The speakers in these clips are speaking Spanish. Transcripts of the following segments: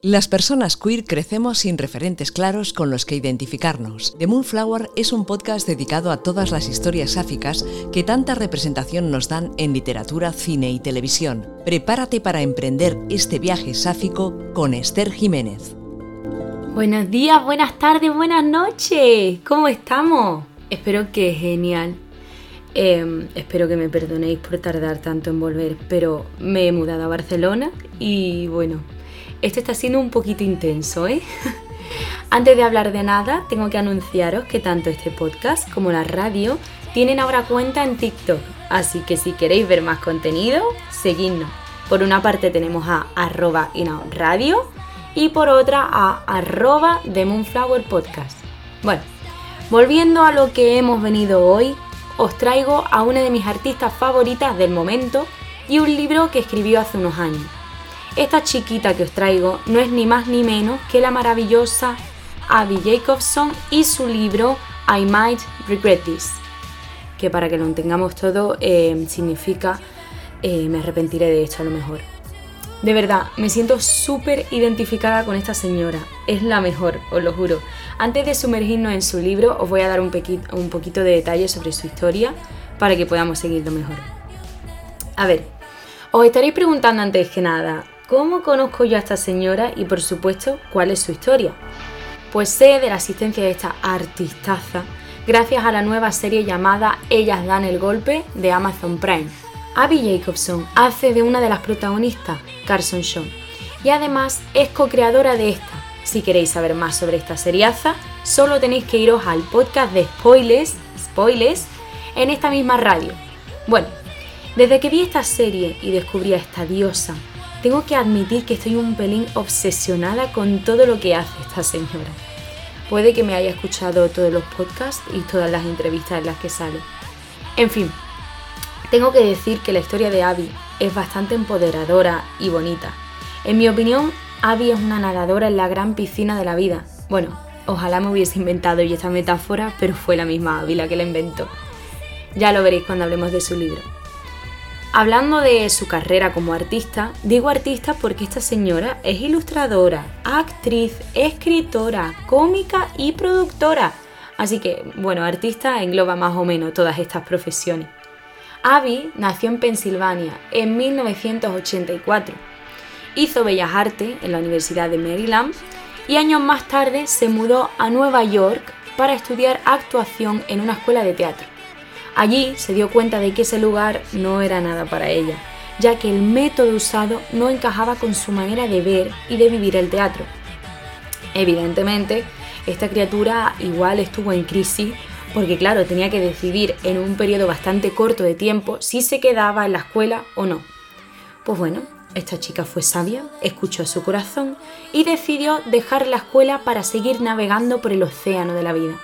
Las personas queer crecemos sin referentes claros con los que identificarnos. The Moonflower es un podcast dedicado a todas las historias sáficas que tanta representación nos dan en literatura, cine y televisión. Prepárate para emprender este viaje sáfico con Esther Jiménez. Buenos días, buenas tardes, buenas noches. ¿Cómo estamos? Espero que genial. Em, espero que me perdonéis por tardar tanto en volver, pero me he mudado a Barcelona y bueno, esto está siendo un poquito intenso, ¿eh? Antes de hablar de nada, tengo que anunciaros que tanto este podcast como la radio tienen ahora cuenta en TikTok, así que si queréis ver más contenido, seguidnos. Por una parte tenemos a arroba radio y por otra a arroba Moonflower Podcast. Bueno, volviendo a lo que hemos venido hoy, os traigo a una de mis artistas favoritas del momento y un libro que escribió hace unos años. Esta chiquita que os traigo no es ni más ni menos que la maravillosa Abby Jacobson y su libro I Might Regret This, que para que lo entendamos todo eh, significa eh, me arrepentiré de esto a lo mejor. De verdad, me siento súper identificada con esta señora. Es la mejor, os lo juro. Antes de sumergirnos en su libro, os voy a dar un, un poquito de detalles sobre su historia para que podamos seguirlo mejor. A ver, os estaréis preguntando antes que nada, ¿Cómo conozco yo a esta señora y por supuesto cuál es su historia? Pues sé de la asistencia de esta artistaza gracias a la nueva serie llamada Ellas dan el golpe de Amazon Prime. Abby Jacobson hace de una de las protagonistas, Carson Shaw, y además es co-creadora de esta. Si queréis saber más sobre esta seriaza, solo tenéis que iros al podcast de spoilers, spoilers, en esta misma radio. Bueno, desde que vi esta serie y descubrí a esta diosa tengo que admitir que estoy un pelín obsesionada con todo lo que hace esta señora. Puede que me haya escuchado todos los podcasts y todas las entrevistas en las que sale. En fin, tengo que decir que la historia de Abby es bastante empoderadora y bonita. En mi opinión, Abby es una nadadora en la gran piscina de la vida. Bueno, ojalá me hubiese inventado yo esta metáfora, pero fue la misma Abby la que la inventó. Ya lo veréis cuando hablemos de su libro. Hablando de su carrera como artista, digo artista porque esta señora es ilustradora, actriz, escritora, cómica y productora. Así que, bueno, artista engloba más o menos todas estas profesiones. Abby nació en Pensilvania en 1984. Hizo Bellas Artes en la Universidad de Maryland y años más tarde se mudó a Nueva York para estudiar actuación en una escuela de teatro. Allí se dio cuenta de que ese lugar no era nada para ella, ya que el método usado no encajaba con su manera de ver y de vivir el teatro. Evidentemente, esta criatura igual estuvo en crisis porque claro, tenía que decidir en un periodo bastante corto de tiempo si se quedaba en la escuela o no. Pues bueno, esta chica fue sabia, escuchó a su corazón y decidió dejar la escuela para seguir navegando por el océano de la vida.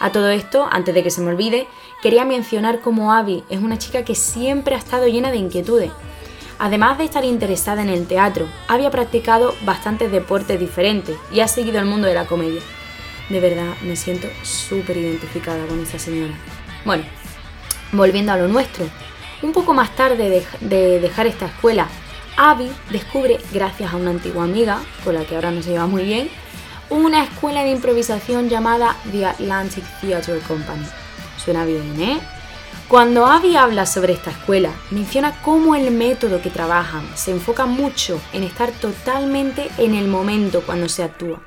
A todo esto, antes de que se me olvide, quería mencionar cómo Abby es una chica que siempre ha estado llena de inquietudes. Además de estar interesada en el teatro, había practicado bastantes deportes diferentes y ha seguido el mundo de la comedia. De verdad, me siento súper identificada con esta señora. Bueno, volviendo a lo nuestro. Un poco más tarde de, de dejar esta escuela, Abby descubre, gracias a una antigua amiga, con la que ahora no se lleva muy bien, una escuela de improvisación llamada The Atlantic Theatre Company. Suena bien, ¿eh? Cuando Abby habla sobre esta escuela, menciona cómo el método que trabajan se enfoca mucho en estar totalmente en el momento cuando se actúa.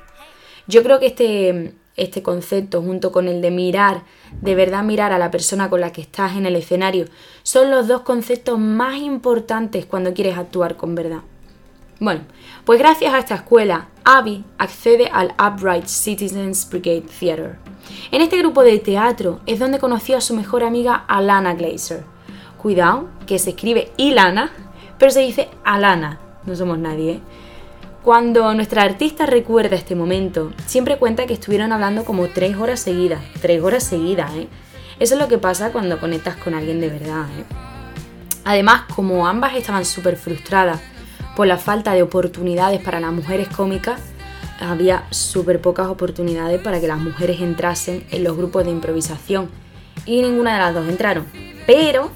Yo creo que este, este concepto, junto con el de mirar, de verdad mirar a la persona con la que estás en el escenario, son los dos conceptos más importantes cuando quieres actuar con verdad. Bueno, pues gracias a esta escuela, Abby accede al Upright Citizens Brigade Theatre. En este grupo de teatro es donde conoció a su mejor amiga Alana Glazer. Cuidado, que se escribe Ilana, pero se dice Alana, no somos nadie. ¿eh? Cuando nuestra artista recuerda este momento, siempre cuenta que estuvieron hablando como tres horas seguidas, tres horas seguidas, ¿eh? Eso es lo que pasa cuando conectas con alguien de verdad, ¿eh? Además, como ambas estaban súper frustradas por la falta de oportunidades para las mujeres cómicas, había súper pocas oportunidades para que las mujeres entrasen en los grupos de improvisación y ninguna de las dos entraron. Pero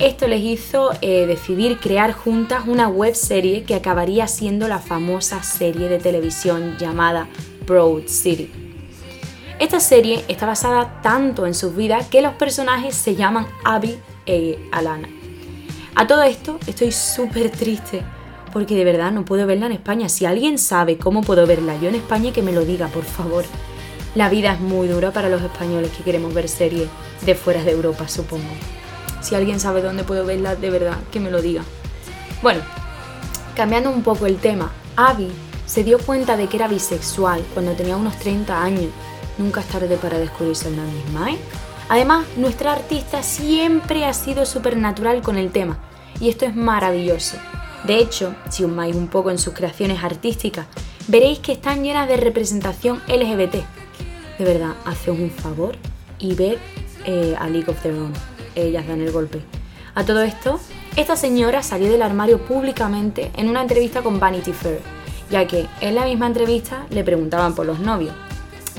Esto les hizo eh, decidir crear juntas una web serie que acabaría siendo la famosa serie de televisión llamada Broad City. Esta serie está basada tanto en sus vidas que los personajes se llaman Abby e Alana. A todo esto estoy súper triste porque de verdad no puedo verla en España. Si alguien sabe cómo puedo verla yo en España, que me lo diga, por favor. La vida es muy dura para los españoles que queremos ver series de fuera de Europa, supongo. Si alguien sabe dónde puedo verla, de verdad, que me lo diga. Bueno, cambiando un poco el tema, Abby se dio cuenta de que era bisexual cuando tenía unos 30 años. Nunca es tarde para descubrirse una misma, ¿eh? Además, nuestra artista siempre ha sido supernatural con el tema, y esto es maravilloso. De hecho, si os un poco en sus creaciones artísticas, veréis que están llenas de representación LGBT. De verdad, haced un favor y ved eh, a League of Their Own. Ellas dan el golpe. A todo esto, esta señora salió del armario públicamente en una entrevista con Vanity Fair, ya que en la misma entrevista le preguntaban por los novios.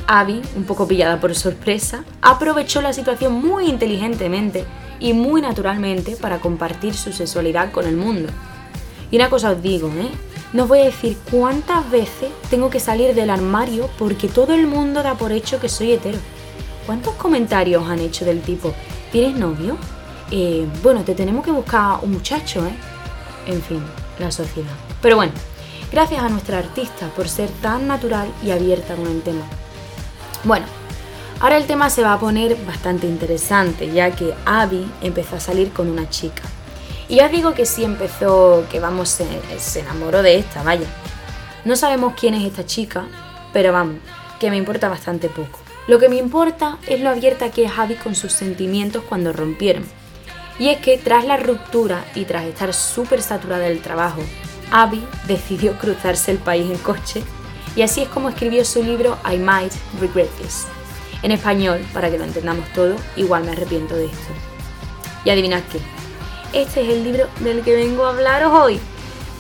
Abby, un poco pillada por sorpresa, aprovechó la situación muy inteligentemente y muy naturalmente para compartir su sexualidad con el mundo. Y una cosa os digo, ¿eh? No os voy a decir cuántas veces tengo que salir del armario porque todo el mundo da por hecho que soy hetero. ¿Cuántos comentarios han hecho del tipo, ¿tienes novio? Eh, bueno, te tenemos que buscar un muchacho, ¿eh? En fin, la sociedad. Pero bueno, gracias a nuestra artista por ser tan natural y abierta con el tema. Bueno, ahora el tema se va a poner bastante interesante, ya que Abby empezó a salir con una chica. Y ya digo que sí empezó, que vamos, se, se enamoró de esta, vaya. No sabemos quién es esta chica, pero vamos, que me importa bastante poco. Lo que me importa es lo abierta que es Abby con sus sentimientos cuando rompieron. Y es que tras la ruptura y tras estar súper saturada del trabajo, Abby decidió cruzarse el país en coche y así es como escribió su libro I Might Regret This. En español, para que lo entendamos todo, igual me arrepiento de esto. Y adivinad qué, este es el libro del que vengo a hablaros hoy.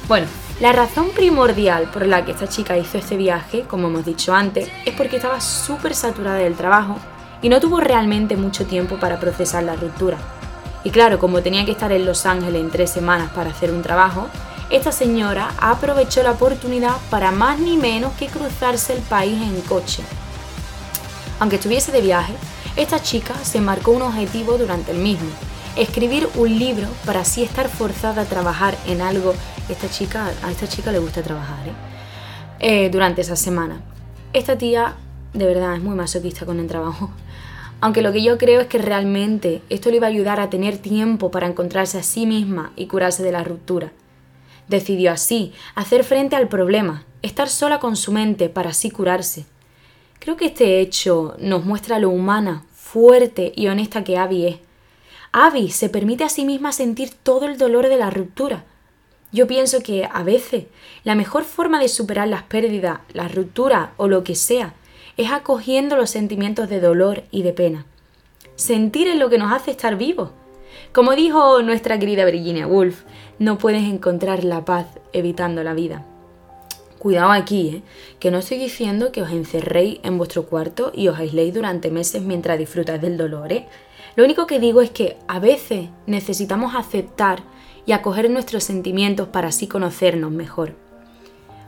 Bueno, la razón primordial por la que esta chica hizo este viaje, como hemos dicho antes, es porque estaba súper saturada del trabajo y no tuvo realmente mucho tiempo para procesar la ruptura. Y claro, como tenía que estar en Los Ángeles en tres semanas para hacer un trabajo, esta señora aprovechó la oportunidad para más ni menos que cruzarse el país en coche. Aunque estuviese de viaje, esta chica se marcó un objetivo durante el mismo, escribir un libro para así estar forzada a trabajar en algo. Esta chica, a esta chica le gusta trabajar ¿eh? Eh, durante esa semana. Esta tía de verdad es muy masoquista con el trabajo. Aunque lo que yo creo es que realmente esto le iba a ayudar a tener tiempo para encontrarse a sí misma y curarse de la ruptura. Decidió así hacer frente al problema, estar sola con su mente para así curarse. Creo que este hecho nos muestra lo humana, fuerte y honesta que Abby es. Abby se permite a sí misma sentir todo el dolor de la ruptura. Yo pienso que a veces la mejor forma de superar las pérdidas, la ruptura o lo que sea es acogiendo los sentimientos de dolor y de pena. Sentir es lo que nos hace estar vivos. Como dijo nuestra querida Virginia Woolf, no puedes encontrar la paz evitando la vida. Cuidado aquí, ¿eh? que no estoy diciendo que os encerréis en vuestro cuarto y os aisléis durante meses mientras disfrutáis del dolor. ¿eh? Lo único que digo es que a veces necesitamos aceptar y acoger nuestros sentimientos para así conocernos mejor.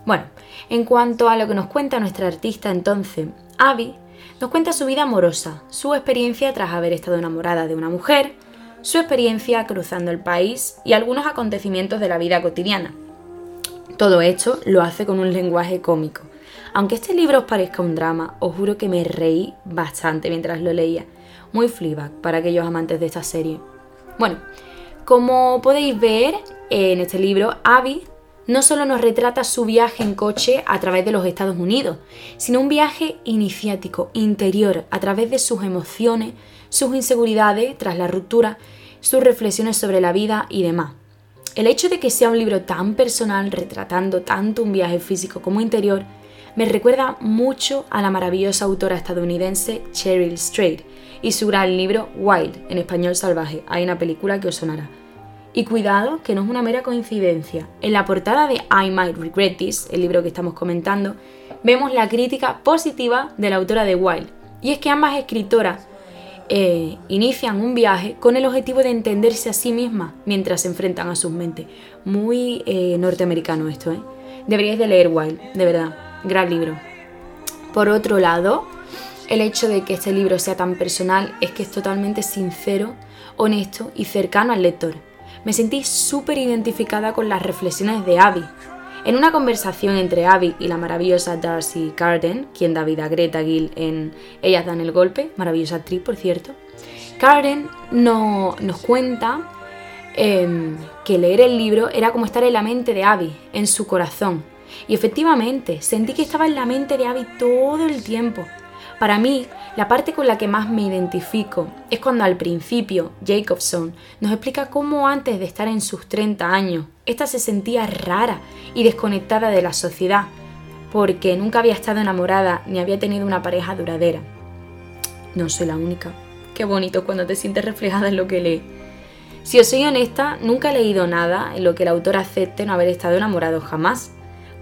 Bueno, en cuanto a lo que nos cuenta nuestra artista entonces, Abby nos cuenta su vida amorosa, su experiencia tras haber estado enamorada de una mujer, su experiencia cruzando el país y algunos acontecimientos de la vida cotidiana. Todo esto lo hace con un lenguaje cómico. Aunque este libro os parezca un drama, os juro que me reí bastante mientras lo leía. Muy Fleabag para aquellos amantes de esta serie. Bueno, como podéis ver en este libro, Abby no solo nos retrata su viaje en coche a través de los Estados Unidos, sino un viaje iniciático, interior, a través de sus emociones, sus inseguridades tras la ruptura, sus reflexiones sobre la vida y demás. El hecho de que sea un libro tan personal, retratando tanto un viaje físico como interior, me recuerda mucho a la maravillosa autora estadounidense Cheryl Strait y su gran libro Wild, en español salvaje. Hay una película que os sonará. Y cuidado, que no es una mera coincidencia. En la portada de I Might Regret This, el libro que estamos comentando, vemos la crítica positiva de la autora de Wild. Y es que ambas escritoras eh, inician un viaje con el objetivo de entenderse a sí mismas mientras se enfrentan a sus mentes. Muy eh, norteamericano esto, ¿eh? Deberíais de leer Wild, de verdad, gran libro. Por otro lado, el hecho de que este libro sea tan personal es que es totalmente sincero, honesto y cercano al lector. Me sentí súper identificada con las reflexiones de Abby, en una conversación entre Abby y la maravillosa Darcy Carden, quien da vida a Greta Gill en Ellas dan el golpe, maravillosa actriz por cierto, Carden no, nos cuenta em, que leer el libro era como estar en la mente de Abby, en su corazón. Y efectivamente, sentí que estaba en la mente de Abby todo el tiempo. Para mí, la parte con la que más me identifico es cuando al principio Jacobson nos explica cómo antes de estar en sus 30 años, esta se sentía rara y desconectada de la sociedad, porque nunca había estado enamorada ni había tenido una pareja duradera. No soy la única. Qué bonito cuando te sientes reflejada en lo que lee. Si os soy honesta, nunca he leído nada en lo que el autor acepte no haber estado enamorado jamás.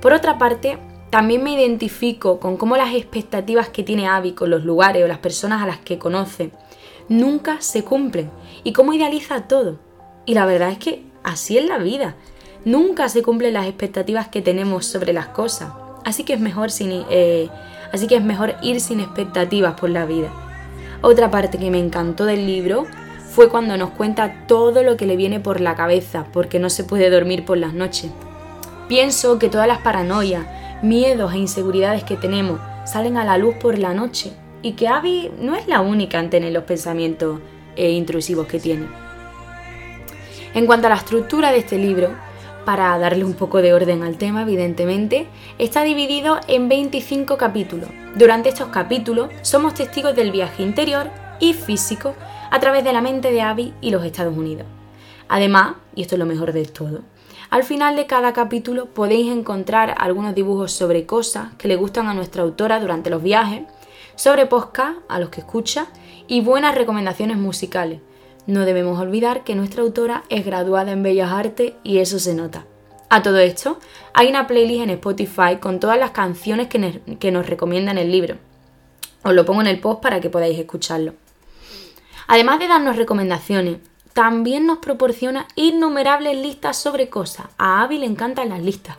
Por otra parte, también me identifico con cómo las expectativas que tiene Abby con los lugares o las personas a las que conoce nunca se cumplen y cómo idealiza todo. Y la verdad es que así es la vida. Nunca se cumplen las expectativas que tenemos sobre las cosas. Así que es mejor, sin, eh, así que es mejor ir sin expectativas por la vida. Otra parte que me encantó del libro fue cuando nos cuenta todo lo que le viene por la cabeza porque no se puede dormir por las noches. Pienso que todas las paranoias, miedos e inseguridades que tenemos salen a la luz por la noche y que Abby no es la única en tener los pensamientos eh, intrusivos que tiene. En cuanto a la estructura de este libro, para darle un poco de orden al tema, evidentemente, está dividido en 25 capítulos. Durante estos capítulos somos testigos del viaje interior y físico a través de la mente de Abby y los Estados Unidos. Además, y esto es lo mejor de todo, al final de cada capítulo podéis encontrar algunos dibujos sobre cosas que le gustan a nuestra autora durante los viajes, sobre podcast a los que escucha y buenas recomendaciones musicales. No debemos olvidar que nuestra autora es graduada en Bellas Artes y eso se nota. A todo esto, hay una playlist en Spotify con todas las canciones que, que nos recomiendan el libro. Os lo pongo en el post para que podáis escucharlo. Además de darnos recomendaciones, también nos proporciona innumerables listas sobre cosas. A Abby le encantan las listas.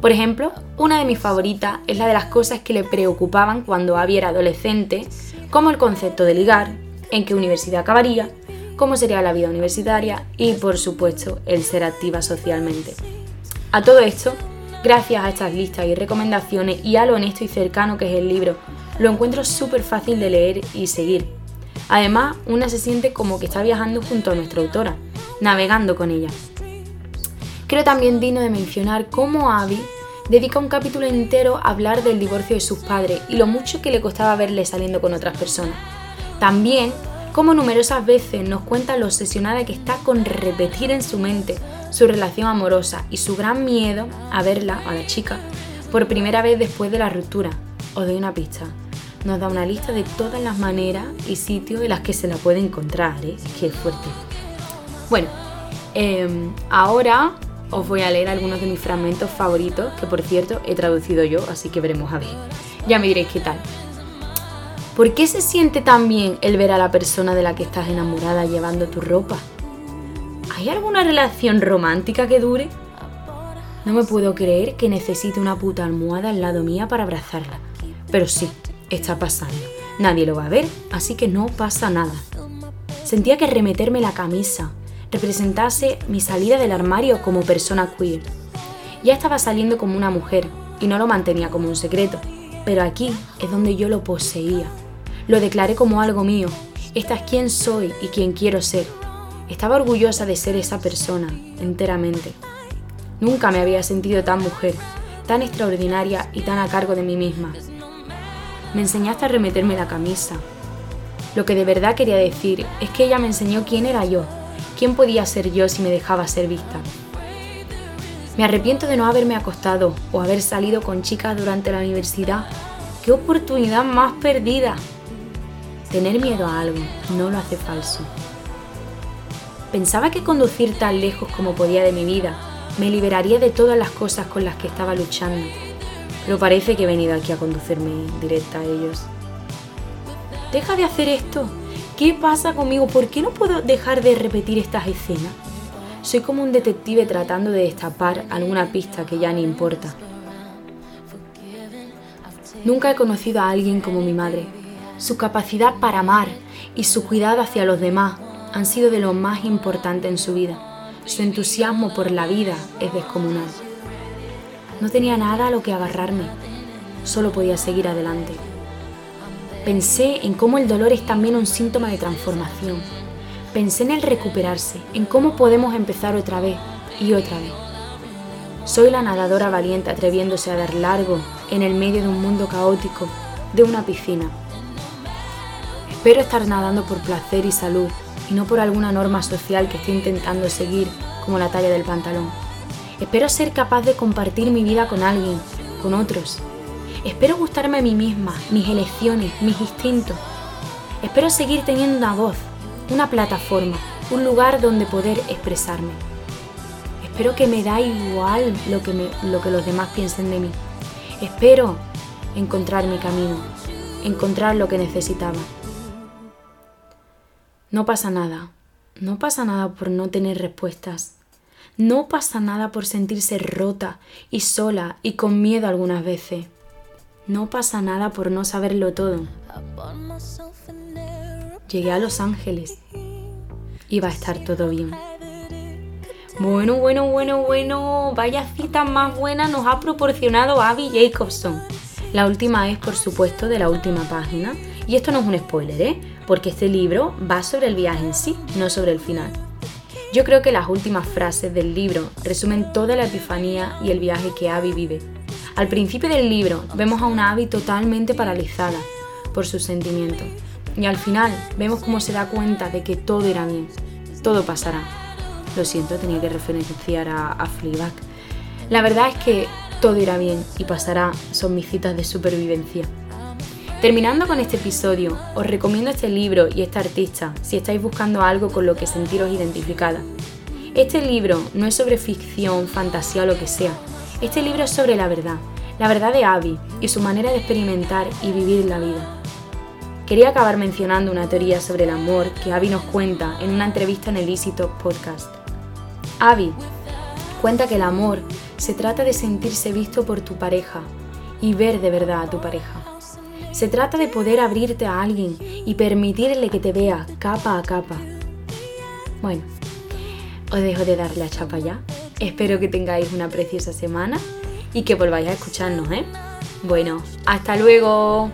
Por ejemplo, una de mis favoritas es la de las cosas que le preocupaban cuando Abby era adolescente, como el concepto de ligar, en qué universidad acabaría, cómo sería la vida universitaria y, por supuesto, el ser activa socialmente. A todo esto, gracias a estas listas y recomendaciones y a lo honesto y cercano que es el libro, lo encuentro súper fácil de leer y seguir Además, una se siente como que está viajando junto a nuestra autora, navegando con ella. Creo también digno de mencionar cómo Abby dedica un capítulo entero a hablar del divorcio de sus padres y lo mucho que le costaba verle saliendo con otras personas. También cómo numerosas veces nos cuenta lo obsesionada que está con repetir en su mente su relación amorosa y su gran miedo a verla, a la chica, por primera vez después de la ruptura. Os doy una pista nos da una lista de todas las maneras y sitios en las que se la puede encontrar, ¿eh? Qué fuerte. Bueno, em, ahora os voy a leer algunos de mis fragmentos favoritos, que por cierto he traducido yo, así que veremos a ver. Ya me diréis qué tal. ¿Por qué se siente tan bien el ver a la persona de la que estás enamorada llevando tu ropa? ¿Hay alguna relación romántica que dure? No me puedo creer que necesite una puta almohada al lado mía para abrazarla. Pero sí, está pasando. Nadie lo va a ver, así que no pasa nada. Sentía que remeterme la camisa representase mi salida del armario como persona queer. Ya estaba saliendo como una mujer y no lo mantenía como un secreto, pero aquí es donde yo lo poseía. Lo declaré como algo mío. Esta es quien soy y quien quiero ser. Estaba orgullosa de ser esa persona, enteramente. Nunca me había sentido tan mujer, tan extraordinaria y tan a cargo de mí misma. Me enseñaste a remeterme la camisa. Lo que de verdad quería decir es que ella me enseñó quién era yo, quién podía ser yo si me dejaba ser vista. Me arrepiento de no haberme acostado o haber salido con chicas durante la universidad. ¡Qué oportunidad más perdida! Tener miedo a algo no lo hace falso. Pensaba que conducir tan lejos como podía de mi vida me liberaría de todas las cosas con las que estaba luchando pero parece que he venido aquí a conducirme directa a ellos. Deja de hacer esto, ¿Qué pasa conmigo? ¿Por qué no puedo dejar de repetir estas escenas? Soy como un detective tratando de destapar alguna pista que ya ni importa. Nunca he conocido a alguien como mi madre. Su capacidad para amar y su cuidado hacia los demás han sido de lo más importante en su vida. Su entusiasmo por la vida es descomunal. No tenía nada a lo que agarrarme, solo podía seguir adelante. Pensé en cómo el dolor es también un síntoma de transformación. Pensé en el recuperarse, en cómo podemos empezar otra vez y otra vez. Soy la nadadora valiente atreviéndose a dar largo en el medio de un mundo caótico, de una piscina. Espero estar nadando por placer y salud y no por alguna norma social que esté intentando seguir como la talla del pantalón. Espero ser capaz de compartir mi vida con alguien, con otros, Espero gustarme a mí misma, mis elecciones, mis instintos. Espero seguir teniendo una voz, una plataforma, un lugar donde poder expresarme. Espero que me da igual lo que, lo que los demás piensen de mí. Espero encontrar mi camino, encontrar lo que necesitaba. No pasa nada, no pasa nada por no tener respuestas. No pasa nada por sentirse rota y sola y con miedo algunas veces. No pasa nada por no saberlo todo. Llegué a Los Ángeles. y va a estar todo bien. Bueno, bueno, bueno, bueno. Vaya cita más buena nos ha proporcionado Abby Jacobson. La última es, por supuesto, de la última página. Y esto no es un spoiler, ¿eh? Porque este libro va sobre el viaje en sí, no sobre el final. Yo creo que las últimas frases del libro resumen toda la epifanía y el viaje que Abby vive al principio del libro vemos a una Abby totalmente paralizada por sus sentimientos y al final vemos cómo se da cuenta de que todo irá bien, todo pasará. Lo siento, tenía que referenciar a, a Fleabag. La verdad es que todo irá bien y pasará son mis citas de supervivencia. Terminando con este episodio, os recomiendo este libro y esta artista si estáis buscando algo con lo que sentiros identificada. Este libro no es sobre ficción, fantasía o lo que sea, este libro es sobre la verdad, la verdad de Abby y su manera de experimentar y vivir la vida. Quería acabar mencionando una teoría sobre el amor que Abby nos cuenta en una entrevista en el Easy podcast. Abby cuenta que el amor se trata de sentirse visto por tu pareja y ver de verdad a tu pareja. Se trata de poder abrirte a alguien y permitirle que te vea capa a capa. Bueno, os dejo de dar la chapa ya. Espero que tengáis una preciosa semana y que volváis a escucharnos, ¿eh? Bueno, hasta luego.